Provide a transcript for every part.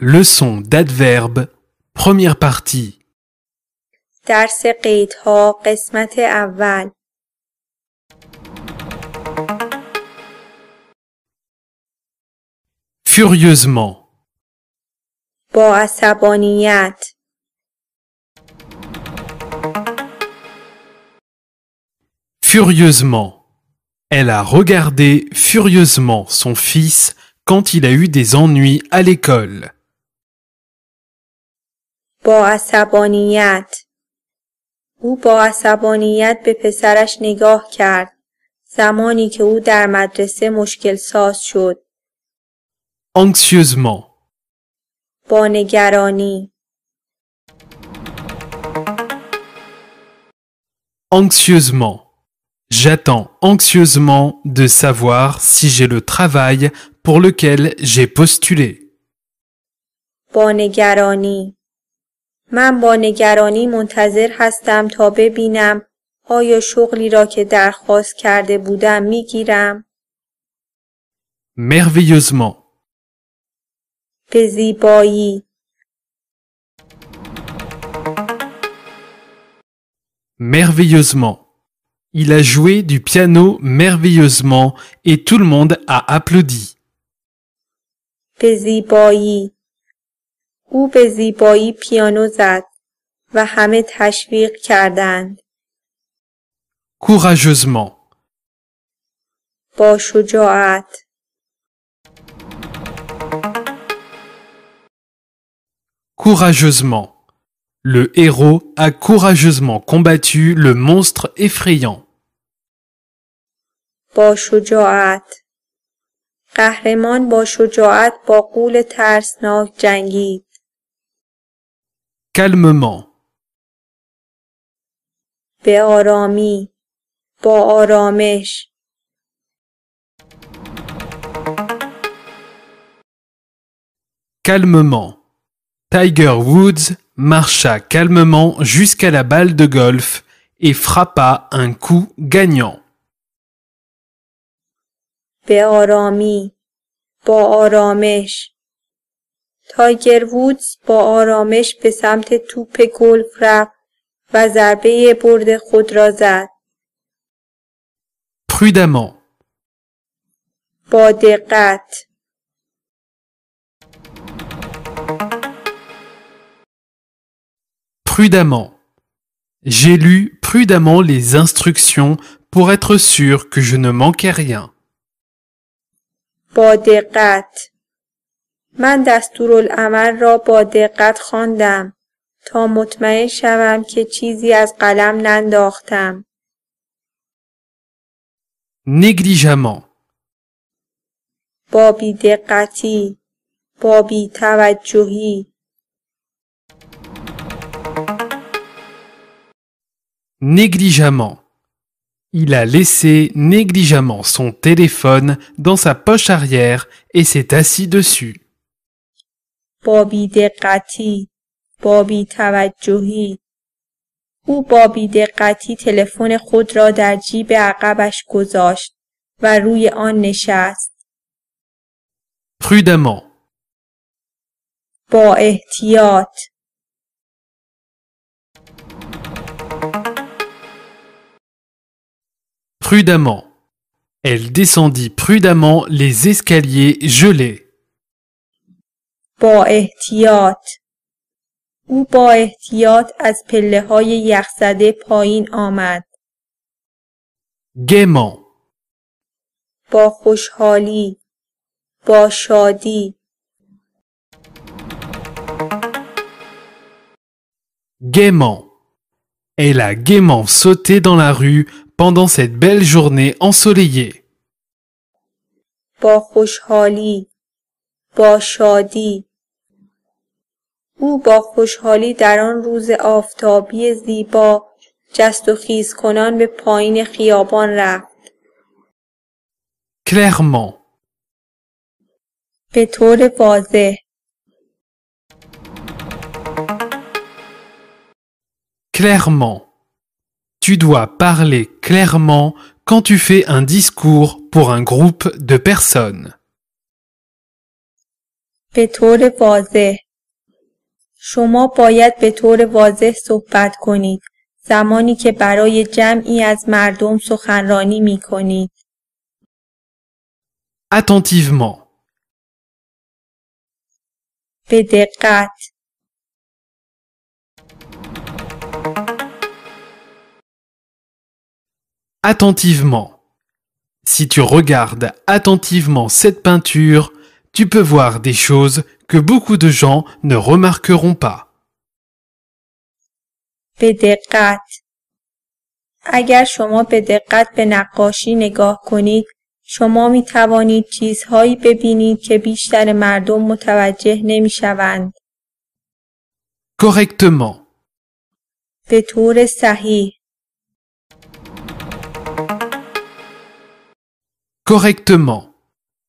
Leçon d'adverbe, première partie. درس قیدها قسمت اول Furieusement, با عصبانیت furieusement. Elle a regardé furieusement son fils quand il a eu des ennuis à l'école. با عصبانیت او با عصبانیت به پسرش نگاه کرد زمانی که او در مدرسه مشکل ساز شد Anxieusement, با نگرانی anxieusement. J'attends anxieusement de savoir si j'ai le travail pour lequel j'ai postulé. با نگرانی من با نگرانی منتظر هستم تا ببینم آیا شغلی را که درخواست کرده بودم می‌گیرم Merveilleusement, به زیبایی merveilleusement. Il a joué du piano merveilleusement et tout le monde a applaudi. به زیبایی او به زیبایی پیانو زد و همه تشویق کردند Courageusement, با شجاعت courageusement. Le héros a courageusement combattu le monstre effrayant. با شجاعت قهرمان با شجاعت با قول ترسناک جنگید Calmement, به آرامی با آرامش calmement. Tiger Woods marcha calmement jusqu'à la balle de golf et frappa un coup gagnant. به آرامی با آرامش تایگر وودز با آرامش به سمت توپ گلف رفت و ضربه برد خود را زد Prudemment, با دقت prudemment. J'ai lu prudemment les instructions pour être sûr que je ne manquais rien. با دقت من دستورالعمل را با دقت خواندم تا مطمئن شوم که چیزی از قلم ننداختم Négligemment, با بیدقتی با بیتوجهی négligemment. Il a laissé négligemment son téléphone dans sa poche arrière et s'est assis dessus. با بیدقتی با بیتوجهی او با بیدقتی تلفن خود را در جیب عقبش گذاشت و روی آن نشست Prudemment, با احتیاط prudemment. Elle descendit prudemment les escaliers gelés. با احتیاط او با احتیاط از پله های یخزده پایین آمد Gaiement, با خوشحالی با شادی gaiement. Elle a gaiement sauté dans la rue pendant cette belle journée ensoleillée. با خوشحالی با شادی او با خوشحالی در آن روز آفتابی زیبا جست و خیز کنان به پایین خیابان رفت Clairement, به طور واضح clairement. Tu dois parler clairement quand tu fais un discours pour un groupe de personnes. به طور واضح شما باید به طور واضح صحبت کنید زمانی که برای جمعی از مردم سخنرانی می کنید. Attentivement. به دقت Attentivement. Si tu regardes attentivement cette peinture, tu peux voir des choses que beaucoup de gens ne remarqueront pas. به دقت اگر شما به دقت به نقاشی نگاه کنید شما می توانید چیزهایی ببینید که بیشتر مردم متوجه نمی شوند. Correctement. به طور صحیح Correctement.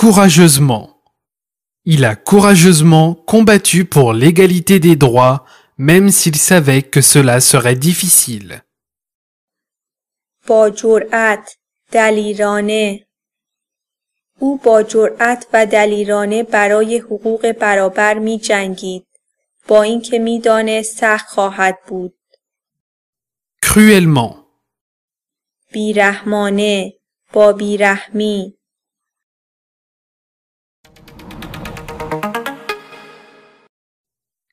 Courageusement. Il a courageusement combattu pour l'égalité des droits, même s'il savait que cela serait difficile. با جرأت، دلیرانه او با جرأت و دلیرانه برای حقوق برابر می جنگید. با اینکه می دانست سخت خواهد بود. Cruellement. بیرحمانه، با بیرحمی،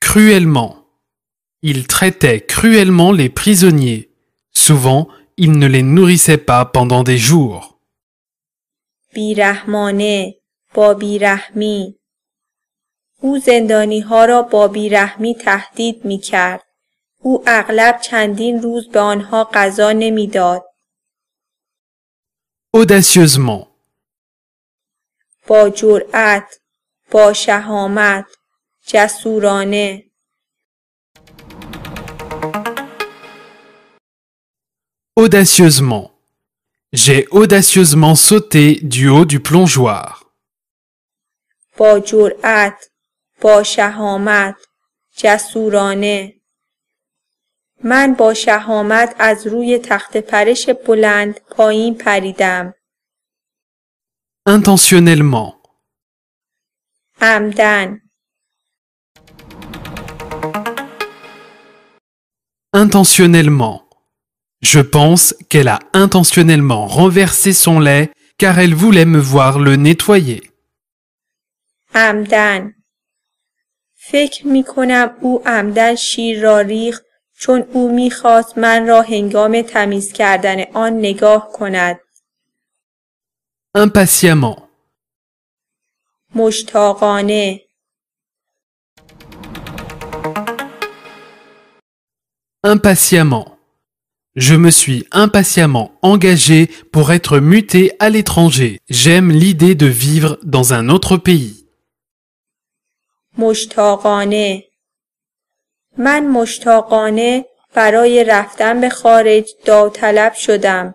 Cruellement. Il traitait cruellement les prisonniers. Souvent, il ne les nourrissait pas pendant des jours. بیرحمانه، با بیرحمی. او زندانی ها را با بیرحمی تهدید می کرد. او اغلب چندین روز به آنها غذا نمیداد. Audacieusement. با جرأت، با شهامت، جسورانه، Audacieusement. J'ai audacieusement sauté du haut du plongeoir. با جرأت، با شهامت، جسورانه. من با شهامت از روی تخت پرش بلند پایین پریدم. Intentionnellement. عمدن، Intentionnellement. Je pense qu'elle a intentionnellement renversé son lait car elle voulait me voir le nettoyer. عمدن. فکر می کنم او عمدن شیر را ریخت چون او میخواست من را هنگام تمیز کردن آن نگاه کند. Impatiemment. مشتاقانه، Impatiemment. Je me suis impatiemment engagé pour être muté à l'étranger. J'aime l'idée de vivre dans un autre pays. مشتاقانه من مشتاقانه برای رفتن به خارج داوطلب شدم.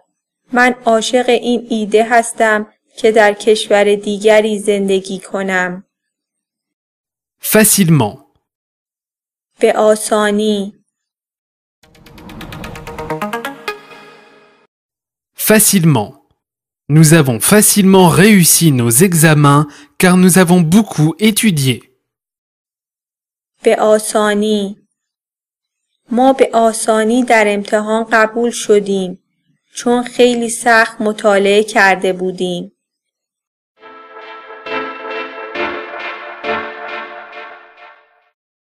من عاشق این ایده هستم که در کشور دیگری زندگی کنم. Facilement. به آسانی، Facilement. Nous avons facilement réussi nos examens car nous avons beaucoup étudié. به آسانی ما به آسانی در امتحان قبول شدیم چون خیلی سخت مطالعه کرده بودیم.